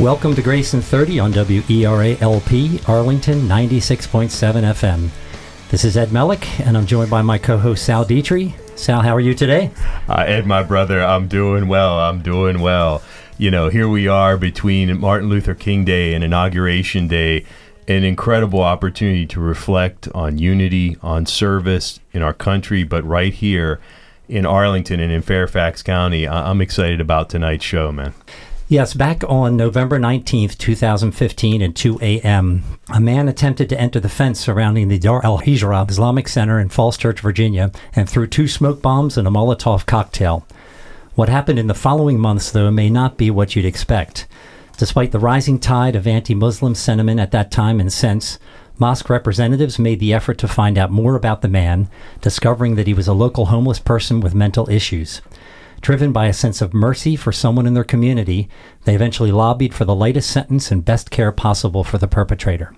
Welcome to Grace in 30 on WERA LP, Arlington 96.7 FM. This is Ed Mellick, and I'm joined by my co host Sal Dietry. Sal, how are you today? Uh, Ed, my brother, I'm doing well. I'm doing well. You know, here we are between Martin Luther King Day and Inauguration Day, an incredible opportunity to reflect on unity, on service in our country, but right here in Arlington and in Fairfax County. I- I'm excited about tonight's show, man. Yes, back on November 19th, 2015, at 2 a.m., a man attempted to enter the fence surrounding the Dar al Hijra Islamic Center in Falls Church, Virginia, and threw two smoke bombs and a Molotov cocktail. What happened in the following months, though, may not be what you'd expect. Despite the rising tide of anti Muslim sentiment at that time and since, mosque representatives made the effort to find out more about the man, discovering that he was a local homeless person with mental issues. Driven by a sense of mercy for someone in their community, they eventually lobbied for the lightest sentence and best care possible for the perpetrator.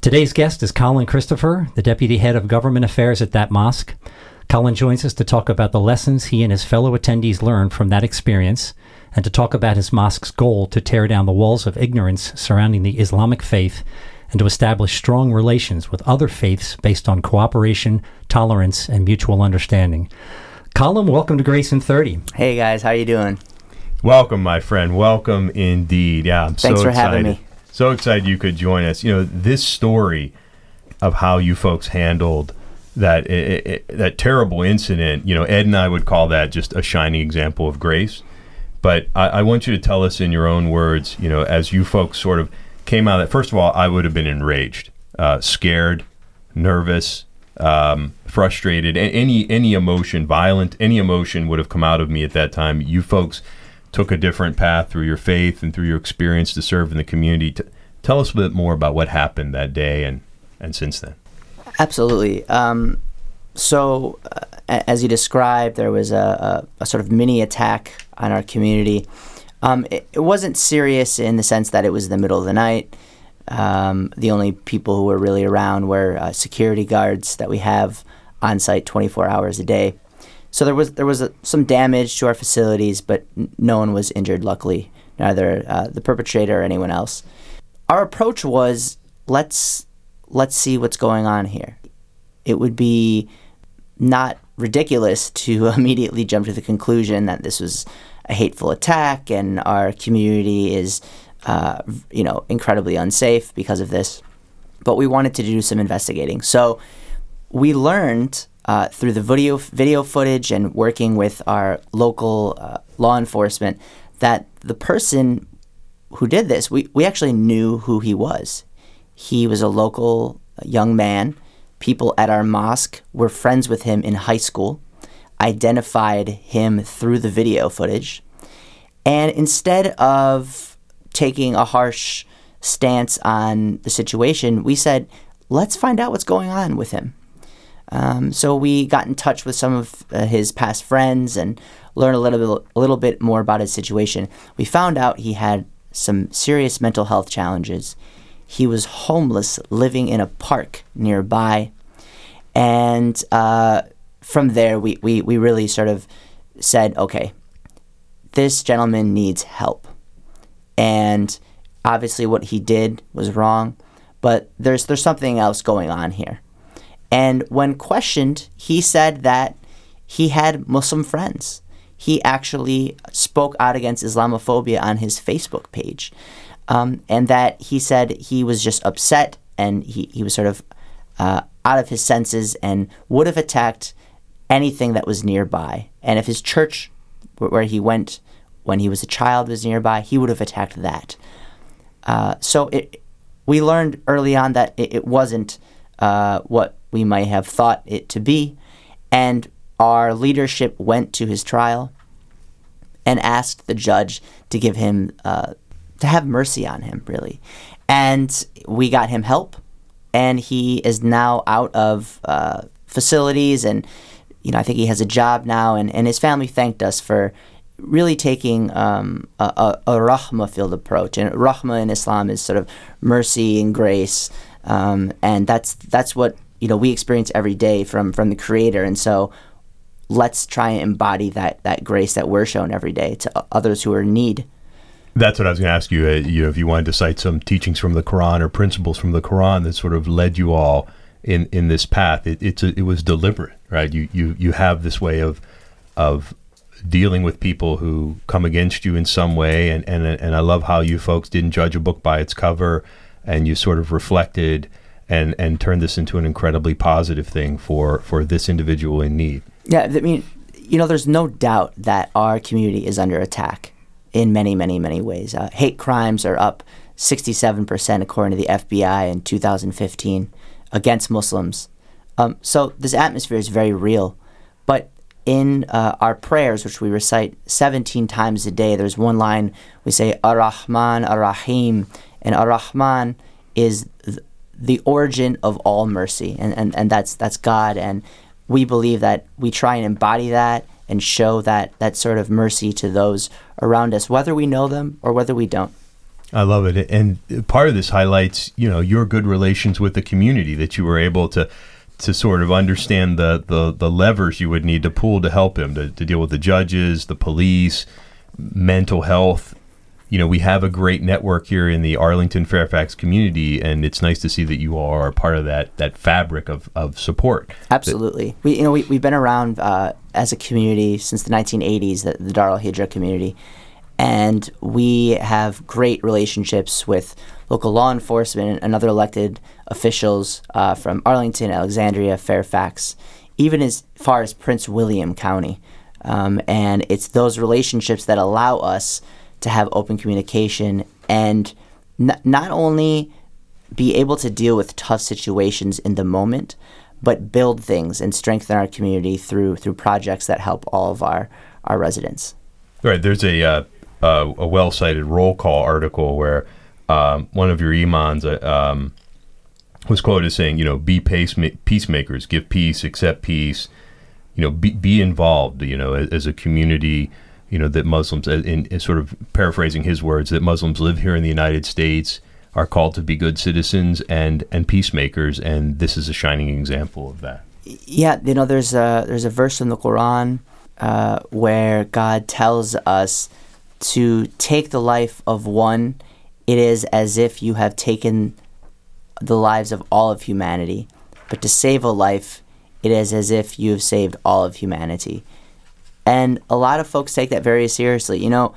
Today's guest is Colin Christopher, the deputy head of government affairs at that mosque. Colin joins us to talk about the lessons he and his fellow attendees learned from that experience and to talk about his mosque's goal to tear down the walls of ignorance surrounding the Islamic faith and to establish strong relations with other faiths based on cooperation, tolerance, and mutual understanding. Colin, welcome to Grace in 30. Hey guys, how you doing? Welcome, my friend. Welcome indeed. Yeah, I'm Thanks so for excited. having me. So excited you could join us. You know, this story of how you folks handled that i i that terrible incident. You know, Ed and I would call that just a shining example of grace. But I, I want you to tell us in your own words. You know, as you folks sort of came out of that. First of all, I would have been enraged, uh, scared, nervous, um, frustrated, any any emotion, violent, any emotion would have come out of me at that time. You folks took a different path through your faith and through your experience to serve in the community. T- tell us a bit more about what happened that day and and since then. Absolutely. Um, so, uh, as you described, there was a, a, a sort of mini attack on our community. Um, it, it wasn't serious in the sense that it was the middle of the night. Um, the only people who were really around were uh, security guards that we have on site 24 hours a day. So there was there was a, some damage to our facilities, but n- no one was injured. Luckily, neither uh, the perpetrator or anyone else. Our approach was let's let's see what's going on here. It would be not ridiculous to immediately jump to the conclusion that this was a hateful attack and our community is, uh, you know, incredibly unsafe because of this. But we wanted to do some investigating. So we learned uh, through the video video footage and working with our local uh, law enforcement that the person who did this, we, we actually knew who he was. He was a local young man. People at our mosque were friends with him in high school, identified him through the video footage. And instead of taking a harsh stance on the situation, we said, let's find out what's going on with him. Um, so we got in touch with some of uh, his past friends and learned a little bit, a little bit more about his situation. We found out he had some serious mental health challenges. He was homeless, living in a park nearby, and uh, from there we, we we really sort of said, okay, this gentleman needs help, and obviously what he did was wrong, but there's there's something else going on here. And when questioned, he said that he had Muslim friends. He actually spoke out against Islamophobia on his Facebook page. Um, and that he said he was just upset and he, he was sort of uh, out of his senses and would have attacked anything that was nearby. And if his church, where he went when he was a child, was nearby, he would have attacked that. Uh, so it, we learned early on that it, it wasn't uh, what we might have thought it to be. And our leadership went to his trial and asked the judge to give him, uh, to have mercy on him, really. And we got him help, and he is now out of uh, facilities, and you know I think he has a job now, and, and his family thanked us for really taking um, a, a, a rahma filled approach. And rahma in Islam is sort of mercy and grace, um, and that's that's what you know we experience every day from from the Creator. And so let's try and embody that that grace that we're shown every day to others who are in need. That's what I was going to ask you. Uh, you know, if you wanted to cite some teachings from the Quran or principles from the Quran that sort of led you all in, in this path, it, it's a, it was deliberate, right? You, you you have this way of of dealing with people who come against you in some way, and and and I love how you folks didn't judge a book by its cover, and you sort of reflected and and turned this into an incredibly positive thing for for this individual in need. Yeah, I mean, you know, there's no doubt that our community is under attack in many, many, many ways. Uh, hate crimes are up 67% according to the FBI in 2015 against Muslims. Um, so this atmosphere is very real. But in uh, our prayers, which we recite 17 times a day, there's one line we say, Ar-Rahman, Ar-Rahim. And Ar-Rahman is th- the origin of all mercy. And, and, and that's, that's God. And we believe that we try and embody that and show that, that sort of mercy to those around us, whether we know them or whether we don't. I love it, and part of this highlights, you know, your good relations with the community that you were able to to sort of understand the the, the levers you would need to pull to help him to, to deal with the judges, the police, mental health. You know, we have a great network here in the Arlington Fairfax community, and it's nice to see that you all are part of that that fabric of, of support. Absolutely, we you know we we've been around uh, as a community since the 1980s, the, the Dar al Hijra community and we have great relationships with local law enforcement and other elected officials uh, from Arlington, Alexandria, Fairfax, even as far as Prince William County. Um, and it's those relationships that allow us to have open communication and n- not only be able to deal with tough situations in the moment, but build things and strengthen our community through through projects that help all of our our residents. Right. There's a uh, uh, a well cited roll call article where um, one of your imams uh, um, was quoted as saying, you know, be pace peacemakers, give peace, accept peace, you know, be, be involved, you know, as, as a community, you know, that Muslims, uh, in, in, sort of paraphrasing his words, that Muslims live here in the United States, are called to be good citizens and, and peacemakers, and this is a shining example of that. Yeah, you know, there's a, there's a verse in the Quran uh, where God tells us to take the life of one, it is as if you have taken the lives of all of humanity. But to save a life, it is as if you have saved all of humanity. And a lot of folks take that very seriously. You know,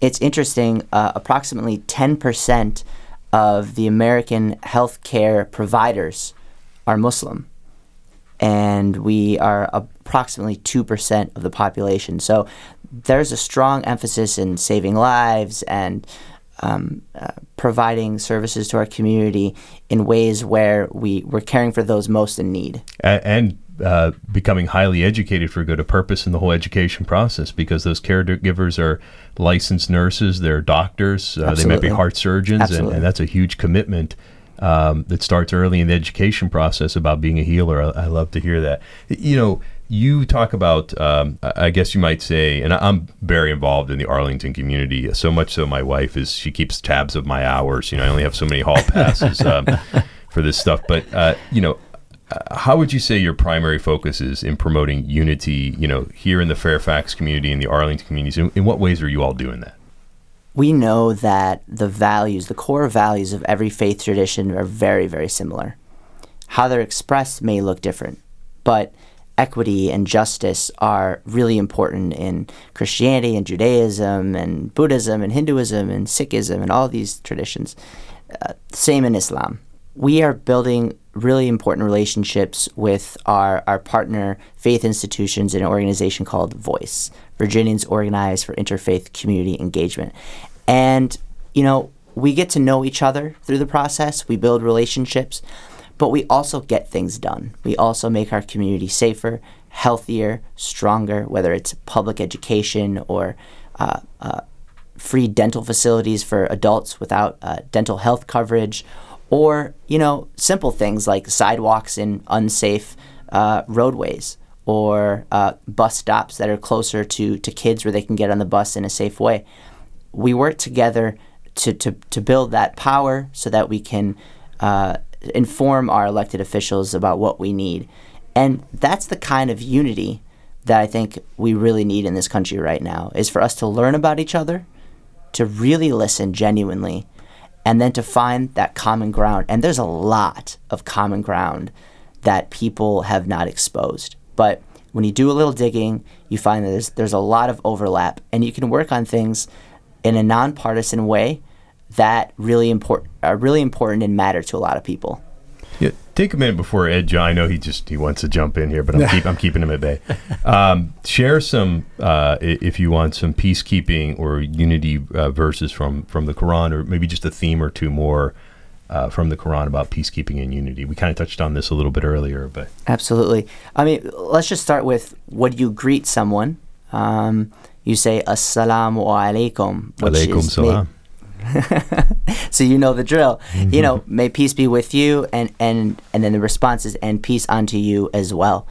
it's interesting, uh, approximately 10% of the American healthcare providers are Muslim. And we are approximately 2% of the population. So there's a strong emphasis in saving lives and um, uh, providing services to our community in ways where we, we're caring for those most in need. And, and uh, becoming highly educated for a good a purpose in the whole education process because those caregivers are licensed nurses, they're doctors, uh, they might be heart surgeons, and, and, that's a huge commitment. Um, that starts early in the education process about being a healer. I, I love to hear that. You know, you talk about, um, I guess you might say, and I'm very involved in the Arlington community. So much so, my wife is she keeps tabs of my hours. You know, I only have so many hall passes um, for this stuff. But uh, you know, uh, how would you say your primary focus is in promoting unity? You know, here in the Fairfax community and the Arlington communities. In, in what ways are you all doing that? We know that the values, the core values of every faith tradition, are very, very similar. How they're expressed may look different, but equity and justice are really important in Christianity and Judaism and Buddhism and Hinduism and Sikhism and all these traditions. Uh, same in Islam. We are building really important relationships with our, our partner faith institutions in an organization called Voice, Virginians Organized for Interfaith Community Engagement. And, you know, we get to know each other through the process, we build relationships, but we also get things done. We also make our community safer, healthier, stronger, whether it's public education or uh, uh, free dental facilities for adults without uh, dental health coverage, or you know simple things like sidewalks in unsafe uh, roadways or uh, bus stops that are closer to, to kids where they can get on the bus in a safe way. We work together to, to, to build that power so that we can uh, inform our elected officials about what we need. And that's the kind of unity that I think we really need in this country right now is for us to learn about each other to really listen genuinely and then to find that common ground. And there's a lot of common ground that people have not exposed. But when you do a little digging, you find that there's, there's a lot of overlap, and you can work on things in a nonpartisan way that really important are really important and matter to a lot of people. Yeah, take a minute before Ed John. I know he just he wants to jump in here, but I'm, keep, I'm keeping him at bay. Um, share some, uh, if you want, some peacekeeping or unity uh, verses from from the Quran, or maybe just a theme or two more uh, from the Quran about peacekeeping and unity. We kind of touched on this a little bit earlier, but absolutely. I mean, let's just start with when you greet someone. Um, you say "Assalamu alaikum," which alaikum is salam. so you know the drill. Mm-hmm. You know, may peace be with you, and and and then the response is, and peace unto you as well.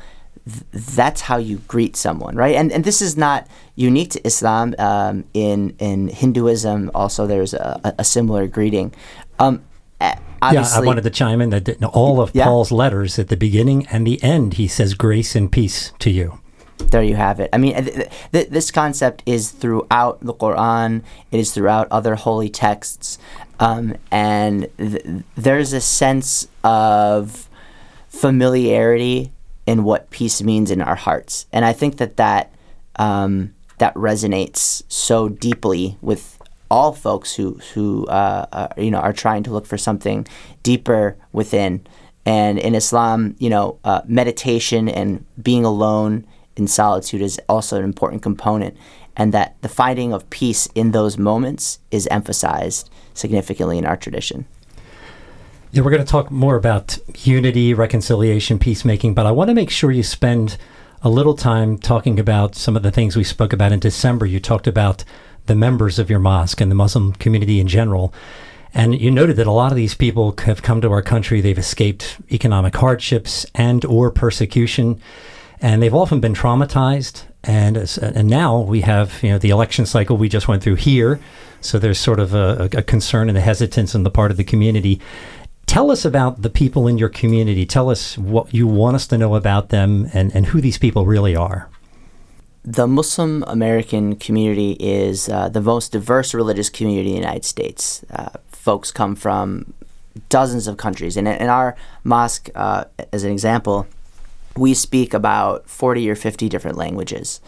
Th- that's how you greet someone, right? And and this is not unique to Islam. Um, in in Hinduism, also there's a, a similar greeting. Um, yeah, I wanted to chime in that all of yeah. Paul's letters at the beginning and the end, he says grace and peace to you there you have it. I mean, th- th- this concept is throughout the Quran. It is throughout other holy texts, um, and th- there's a sense of familiarity in what peace means in our hearts, and I think that that um, that resonates so deeply with all folks who who uh, uh, you know are trying to look for something deeper within. And in Islam, you know, uh, meditation and being alone in solitude is also an important component, and that the finding of peace in those moments is emphasized significantly in our tradition. Yeah, we're going to talk more about unity, reconciliation, peacemaking, but I want to make sure you spend a little time talking about some of the things we spoke about in December. You talked about the members of your mosque and the Muslim community in general. And you noted that a lot of these people have come to our country. They've escaped economic hardships and or persecution and they've often been traumatized. And and now we have you know the election cycle we just went through here, so there's sort of a, a concern and a hesitance on the part of the community. Tell us about the people in your community. Tell us what you want us to know about them and, and who these people really are. The Muslim American community is uh, the most diverse religious community in the United States. Uh, folks come from dozens of countries. And in our mosque, uh, as an example, we speak about 40 or 50 different languages.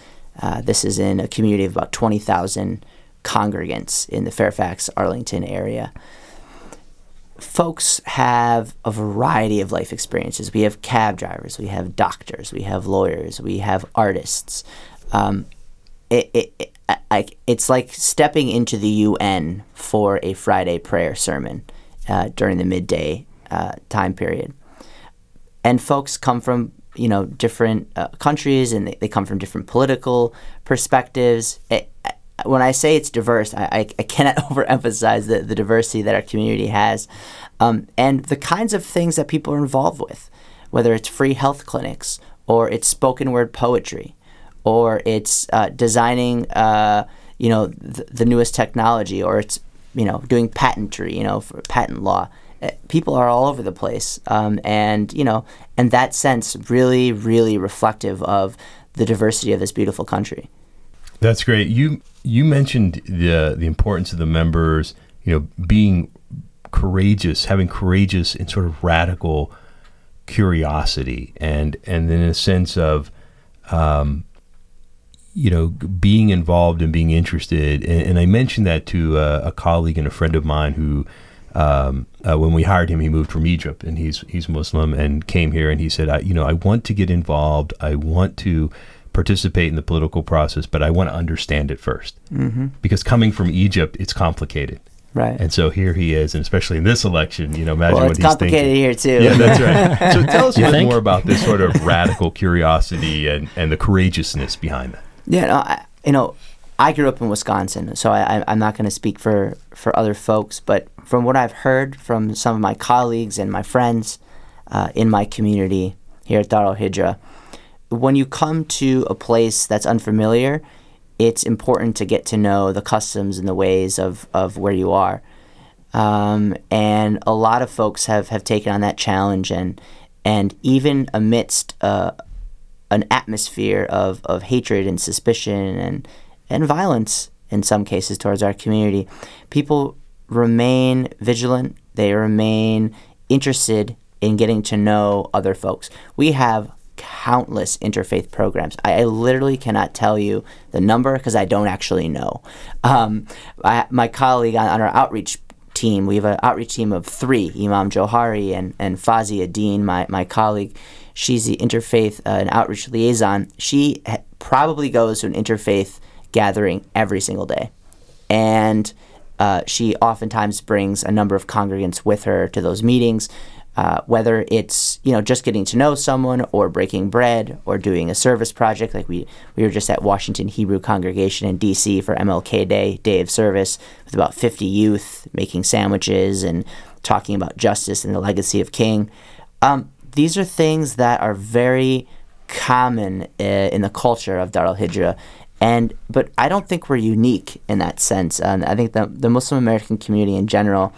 Uh, this is in a community of about 20,000 congregants in the Fairfax Arlington area. Folks have a variety of life experiences. We have cab drivers, we have doctors, we have lawyers, we have artists. Um, it, it, it I, it's like stepping into the UN for a Friday prayer sermon uh, during the midday uh, time period. And folks come from you know different uh, countries and they, they, come from different political perspectives. It, when I say it's diverse, I, I, I cannot overemphasize the, the diversity that our community has um, and the kinds of things that people are involved with, whether it's free health clinics or it's spoken word poetry or it's uh, designing uh, you know the, the newest technology or it's you know doing patentry you know for patent law people are all over the place, um, and you know, and that sense really, really reflective of the diversity of this beautiful country. That's great. You you mentioned the the importance of the members, you know, being courageous, having courageous and sort of radical curiosity, and and then a sense of, um, you know, being involved and being interested. And, and I mentioned that to a, a colleague and a friend of mine who um, uh, when we hired him, he moved from Egypt, and he's he's Muslim, and came here, and he said, I, you know, I want to get involved. I want to participate in the political process, but I want to understand it 1st mm-hmm. because coming from Egypt, it's complicated. Right. And so here he is, and especially in this election, you know, imagine well, what he's thinking. It's complicated here too. Yeah, that's right. So tell us a bit more about this sort of radical curiosity and, and the courageousness behind that. Yeah, no, I, you know, I grew up in Wisconsin, so I, am not going to speak for, for other folks, but from what I've heard from some of my colleagues and my friends uh, in my community here at Dar al Hijra, when you come to a place that's unfamiliar, it's important to get to know the customs and the ways of, of where you are. Um, and a lot of folks have, have taken on that challenge, and, and even amidst uh, an atmosphere of, of hatred and suspicion and and violence in some cases towards our community, people remain vigilant. They remain interested in getting to know other folks. We have countless interfaith programs. I, I literally cannot tell you the number because I don't actually know. Um, I, my colleague on, on, our outreach team, we have an outreach team of three Imam Johari and, and Fazia Dean, my, my colleague. She's the interfaith uh, and outreach liaison. She ha- probably goes to an interfaith gathering every single day. And uh, she oftentimes brings a number of congregants with her to those meetings. Uh, whether it's you know just getting to know someone or breaking bread or doing a service project like we we were just at Washington Hebrew Congregation in DC for MLK Day day of service with about 50 youth making sandwiches and talking about justice and the legacy of King um, these are things that are very common uh, in the culture of Dar al Hijra and but I don't think we're unique in that sense I think the the Muslim American community in general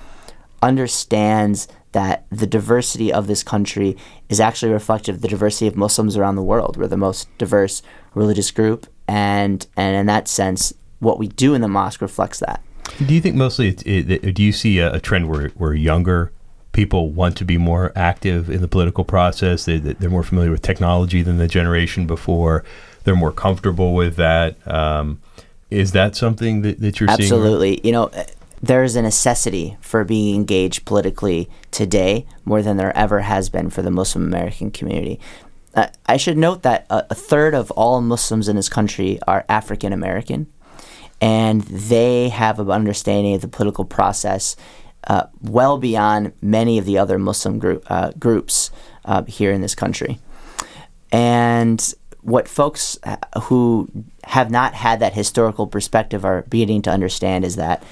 understands that the diversity of this country is actually reflective of the diversity of Muslims around the world. We're the most diverse religious group, and and in that sense, what we do in the mosque reflects that. Do you think mostly? It, it, do you see a, a, trend where where younger people want to be more active in the political process? They, they're more familiar with technology than the generation before. They're more comfortable with that. Um, is that something that, that you're Absolutely. seeing? Absolutely. You know, there's a necessity for being engaged politically today more than there ever has been for the Muslim American community. Uh, I should note that a, a, third of all Muslims in this country are African American, and they have an understanding of the political process uh, well beyond many of the other Muslim group, uh, groups uh, here in this country. And what folks who have not had that historical perspective are beginning to understand is that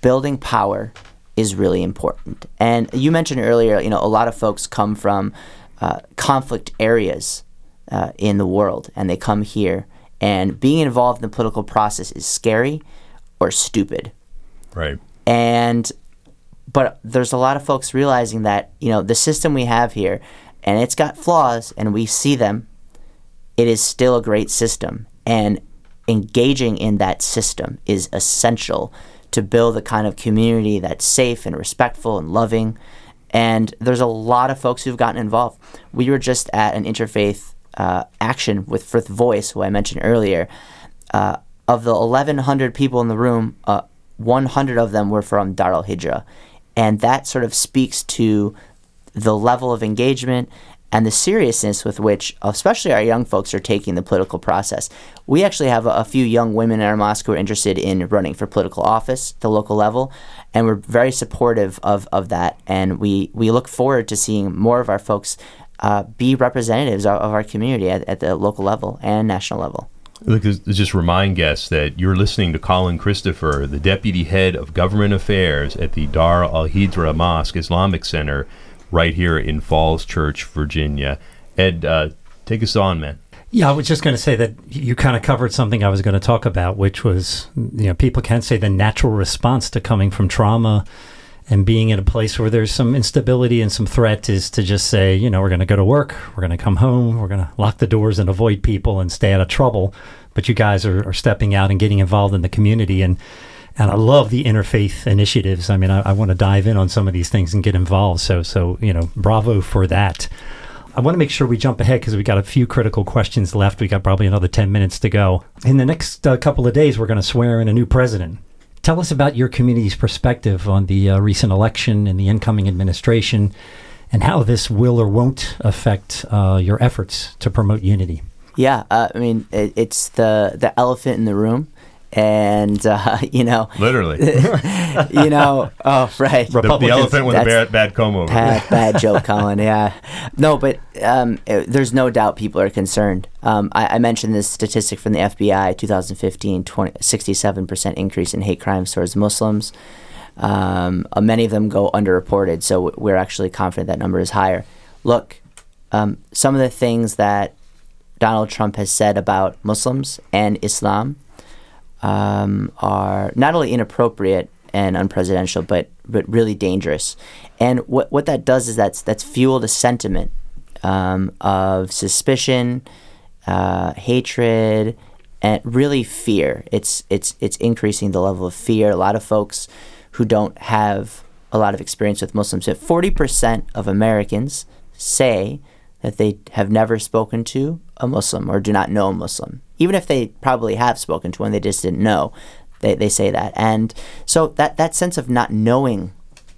building power is really important. And you mentioned earlier, you know, a lot of folks come from uh, conflict areas uh, in the world, and they come here, and being involved in the political process is scary or stupid. Right. And but there's a lot of folks realizing that you know the system we have here, and it's got flaws, and we see them. It is still a great system, and engaging in that system is essential to build the kind of community that's safe and respectful and loving. And there's a lot of folks who've gotten involved. We were just at an interfaith uh, action with Frith Voice, who I mentioned earlier. Uh, of the 1,100 people in the room, uh, 100 of them were from Dar al Hijra. And that sort of speaks to the level of engagement and the seriousness with which, especially our young folks, are taking the political process. We actually have a, a, few young women in our mosque who are interested in running for political office at the local level, and we're very supportive of, of that. And we, we look forward to seeing more of our folks uh, be representatives of, of our community at, at the local level and national level. Look, just remind guests that you're listening to Colin Christopher, the Deputy Head of Government Affairs at the Dar al Hijra Mosque Islamic Center right here in Falls Church, Virginia. Ed, uh, take us on, man. Yeah, I was just going to say that you kind of covered something I was going to talk about, which was, you know, people can say the natural response to coming from trauma and being in a place where there's some instability and some threat is to just say, you know, we're going to go to work, we're going to come home, we're going to lock the doors and avoid people and stay out of trouble. But you guys are, are stepping out and getting involved in the community. And and I love the interfaith initiatives. I mean, I, I want to dive in on some of these things and get involved. So, so you know, bravo for that. I want to make sure we jump ahead because we got a few critical questions left. We got probably another 10 minutes to go. In the next uh, couple of days, we're going to swear in a new president. Tell us about your community's perspective on the uh, recent election and the incoming administration and how this will or won't affect uh, your efforts to promote unity. Yeah, uh, I mean, it, it's the, the elephant in the room and uh, you know, literally, you know, oh right, the, the elephant with a bad, bad comb over. Bad, bad joke, Colin. Yeah, no, but um, it, there's no doubt people are concerned. Um, I, I, mentioned this statistic from the FBI, 2015, 67 percent increase in hate crimes towards Muslims. Um, uh, many of them go underreported, so we're actually confident that number is higher. Look, um, some of the things that Donald Trump has said about Muslims and Islam um, are not only inappropriate and unpresidential, but but really dangerous. And what what that does is that's that's fueled a sentiment um, of suspicion, uh, hatred, and really fear. It's it's it's increasing the level of fear. A lot of folks who don't have a lot of experience with Muslims. Forty percent of Americans say that they have never spoken to a Muslim or do not know a Muslim, even if they probably have spoken to one, they just didn't know. They, they say that, and so that that sense of not knowing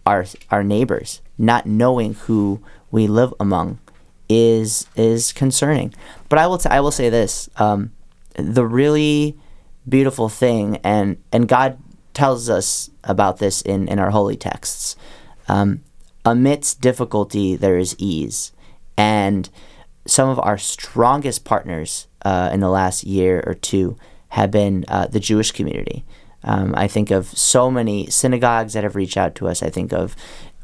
our our neighbors, not knowing who we live among, is is concerning. But I will t- I will say this: um, the really beautiful thing, and and God tells us about this in in our holy texts. Um, amidst difficulty, there is ease, and some of our strongest partners uh, in the last year or two have been uh, the Jewish community. Um, I think of so many synagogues that have reached out to us. I think of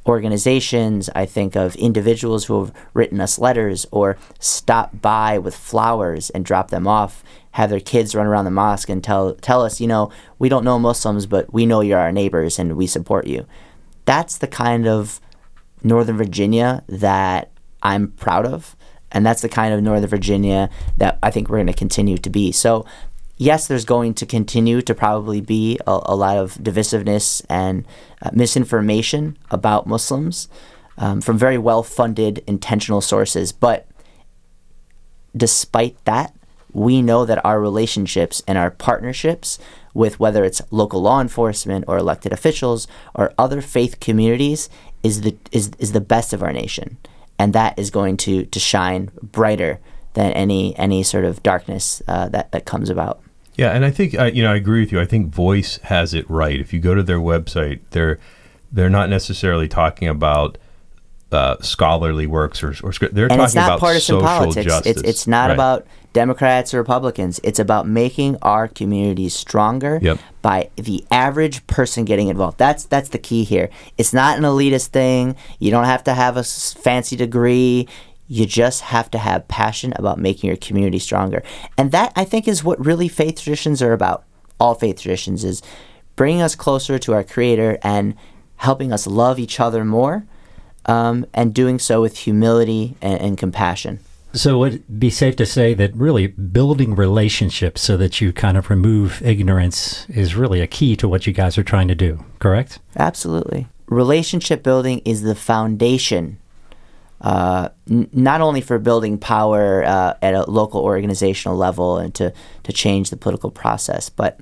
organizations. I think of individuals who have written us letters or stopped by with flowers and dropped them off, have their kids run around the mosque and tell tell us, you know, we don't know Muslims, but we know you're our neighbors and we support you. That's the kind of Northern Virginia that I'm proud of. And that's the kind of Northern Virginia that I think we're going to continue to be. So yes, there's going to continue to probably be a, a lot of divisiveness and uh, misinformation about Muslims um, from very well funded, intentional sources. But despite that, we know that our relationships and our partnerships with whether it's local law enforcement or elected officials or other faith communities is the is, is the best of our nation and that is going to to shine brighter than any any sort of darkness uh, that that comes about yeah, and I think uh, you know I agree with you. I think Voice has it right. If you go to their website, they're they're not necessarily talking about uh, scholarly works or, or they're and talking it's not about partisan social politics. justice. It's it's not right. about Democrats or Republicans. It's about making our communities stronger Yep. by the average person getting involved. That's that's the key here. It's not an elitist thing. You don't have to have a fancy degree. You just have to have passion about making your community stronger. And that I think is what really faith traditions are about. All faith traditions is bringing us closer to our creator and helping us love each other more um, and doing so with humility and, and compassion. So would it be safe to say that really building relationships so that you kind of remove ignorance is really a key to what you guys are trying to do, correct? Absolutely. Relationship building is the foundation, uh, n- not only for building power uh, at a local organizational level and to, to change the political process, but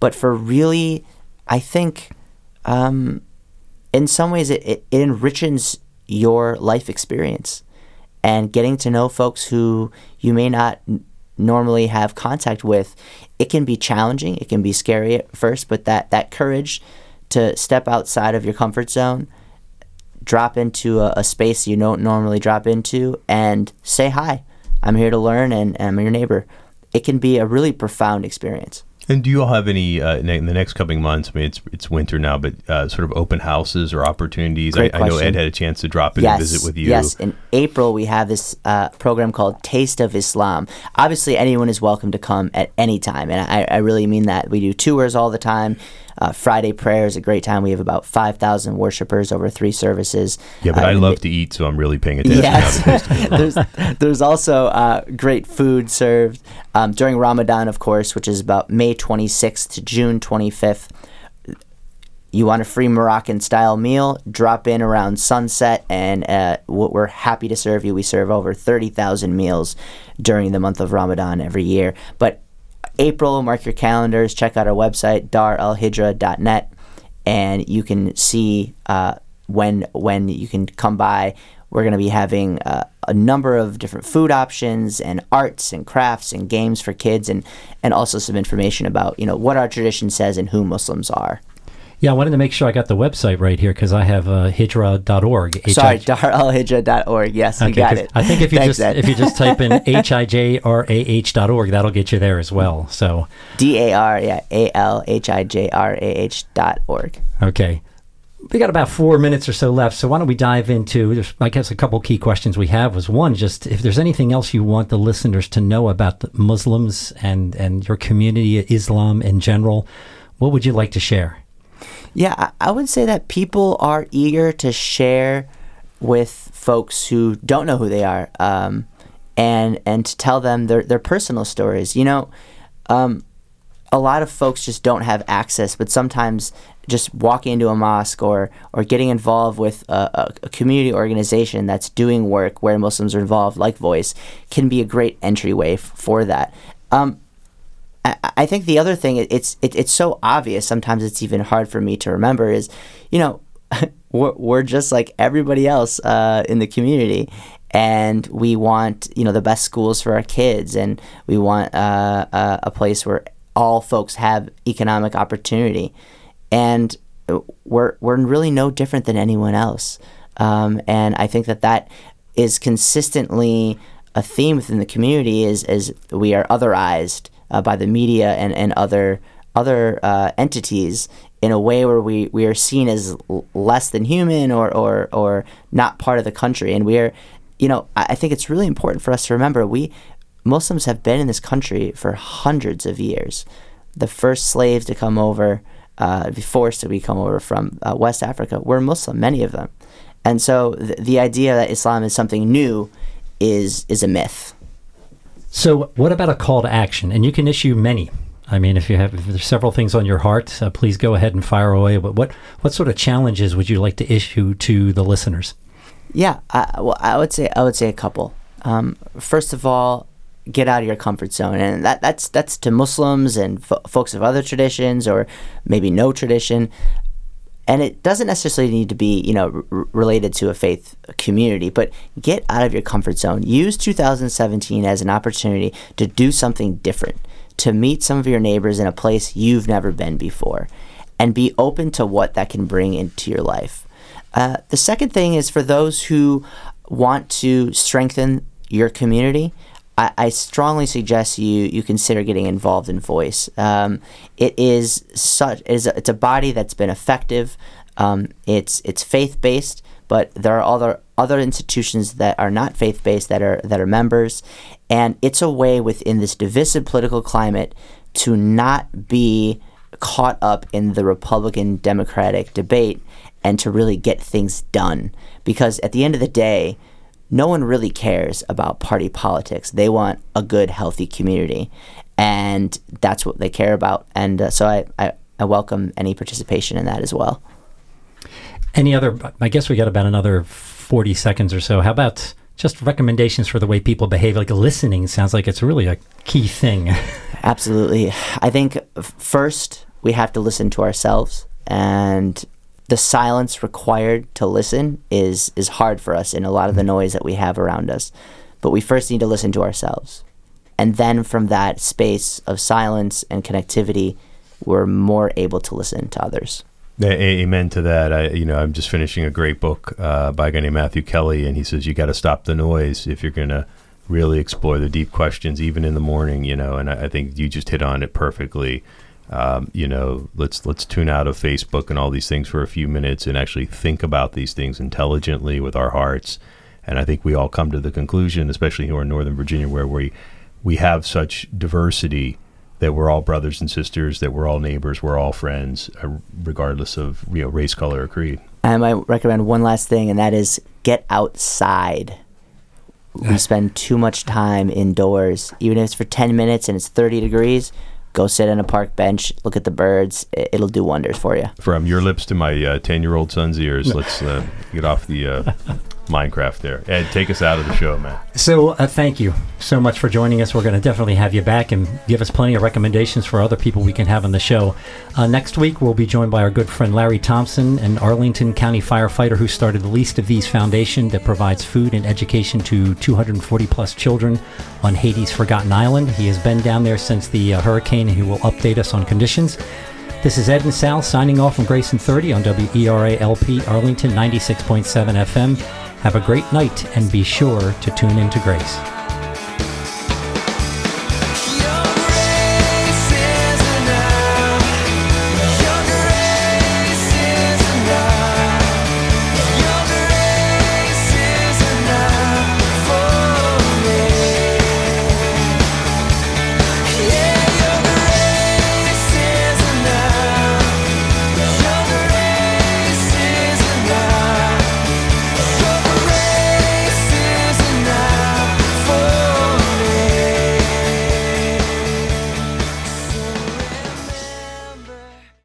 but for really, I think, um, in some ways, it, it enriches your life experience and getting to know folks who you may not normally have contact with. It can be challenging, it can be scary at first, but that, that courage to step outside of your comfort zone, drop into a, a space you don't normally drop into, and say hi. I'm here to learn, and, and I'm your neighbor. It can be a really profound experience. And do you all have any uh, in the next coming months? I mean, it's it's winter now, but uh, sort of open houses or opportunities. I, I know. Ed had a chance to drop in yes, and visit with you. Yes, in April we have this uh, program called Taste of Islam. Obviously, anyone is welcome to come at any time, and I, I really mean that. We do tours all the time. Uh, Friday prayer is a great time. We have about five thousand worshipers over three services. Yeah, but Uh, I love to eat, so I'm really paying attention. Yes, now to this. there's there's also uh, great food served um, during Ramadan, of course, which is about May 26th to June 25th. You want a free Moroccan style meal? Drop in around sunset, and uh, we're happy to serve you. We serve over 30,000 meals during the month of Ramadan every year. But April, mark your calendars. Check out our website, daralhijra.net, and you can see uh, when when you can come by. We're going to be having uh, a number of different food options and arts and crafts and games for kids, and and also some information about you know what our tradition says and who Muslims are. Yeah, I wanted to make sure I got the website right here because I have uh, hijra.org. Sorry, H-I- daralhijra.org. Yes, you Okay, got 'cause it. I think if you Thanks, just Ed. if you just type in h i j r a h dot org, that'll get you there as well. So D A R yeah A L H I J R A H dot org. Okay. We got about four minutes or so left, so why don't we dive into? There's, I guess, a couple key questions we have was one, just if there's anything else you want the listeners to know about the Muslims and and your community, Islam in general, what would you like to share? Yeah, I, would say that people are eager to share with folks who don't know who they are, um, and and to tell them their their personal stories. You know, um, a lot of folks just don't have access, but sometimes just walking into a mosque or, or getting involved with a, a, community organization that's doing work where Muslims are involved, like Voice, can be a great entryway f- for that. Um, I, think the other thing it's it, it's so obvious. Sometimes it's even hard for me to remember. Is you know we're, we're just like everybody else uh, in the community, and we want you know the best schools for our kids, and we want uh, uh, a place where all folks have economic opportunity, and we're we're really no different than anyone else. Um, and I think that that is consistently a theme within the community is is we are otherized uh, by the media and, and other other uh, entities in a way where we, we are seen as l- less than human or, or or not part of the country and we are you know I, think it's really important for us to remember we Muslims have been in this country for hundreds of years. The first slaves to come over, uh, forced to be come over from uh, West Africa, were Muslim, many of them. And so th- the idea that Islam is something new is is a myth. So, what about a call to action? And you can issue many. I mean, if you have if there's several things on your heart, uh, please go ahead and fire away. But what what sort of challenges would you like to issue to the listeners? Yeah, I, well, I would say I would say a couple. Um, first of all, get out of your comfort zone, and that that's that's to Muslims and fo- folks of other traditions or maybe no tradition. And it doesn't necessarily need to be, you know, r- related to a faith community, but get out of your comfort zone. Use 2017 as an opportunity to do something different, to meet some of your neighbors in a place you've never been before, and be open to what that can bring into your life. Uh, the second thing is for those who want to strengthen your community. I, I strongly suggest you you consider getting involved in Voice. Um, it is such it is a, it's a body that's been effective. Um, it's it's faith based, but there are other other institutions that are not faith based that are that are members, and it's a way within this divisive political climate to not be caught up in the Republican Democratic debate and to really get things done. Because at the end of the day, no one really cares about party politics. They want a good, healthy community, and that's what they care about. And uh, so I, I, I welcome any participation in that as well. Any other? I guess we got about another forty seconds or so. How about just recommendations for the way people behave? Like listening sounds like it's really a key thing. Absolutely. I think first we have to listen to ourselves and the silence required to listen is is hard for us in a lot of the noise that we have around us. But we first need to listen to ourselves. And then from that space of silence and connectivity, we're more able to listen to others. Amen to that. I, you know, I'm just finishing a great book uh, by a guy named Matthew Kelly, and he says you got to stop the noise if you're going to really explore the deep questions, even in the morning. You know, and I, I think you just hit on it perfectly um, you know, let's let's tune out of Facebook and all these things for a few minutes and actually think about these things intelligently with our hearts. And I think we all come to the conclusion, especially here in Northern Virginia, where we we have such diversity that we're all brothers and sisters, that we're all neighbors, we're all friends, uh, regardless of you know race, color, or creed. I might recommend one last thing, and that is get outside. We spend too much time indoors, even if it's for ten minutes and it's thirty degrees go sit on a park bench, look at the birds. It'll do wonders for you. From your lips to my ten-year-old son's ears, let's uh, get off the uh, Minecraft there. Ed, take us out of the show, man. So, uh, thank you so much for joining us. We're going to definitely have you back and give us plenty of recommendations for other people we can have on the show. Uh, next week, we'll be joined by our good friend Larry Thompson, an Arlington County firefighter who started the Least of These Foundation that provides food and education to 240 plus children on Haiti's Forgotten Island. He has been down there since the uh, hurricane and he will update us on conditions. This is Ed and Sal signing off from Grace in 30 on WERA LP Arlington 96.7 FM. Have a great night and be sure to tune into Grace.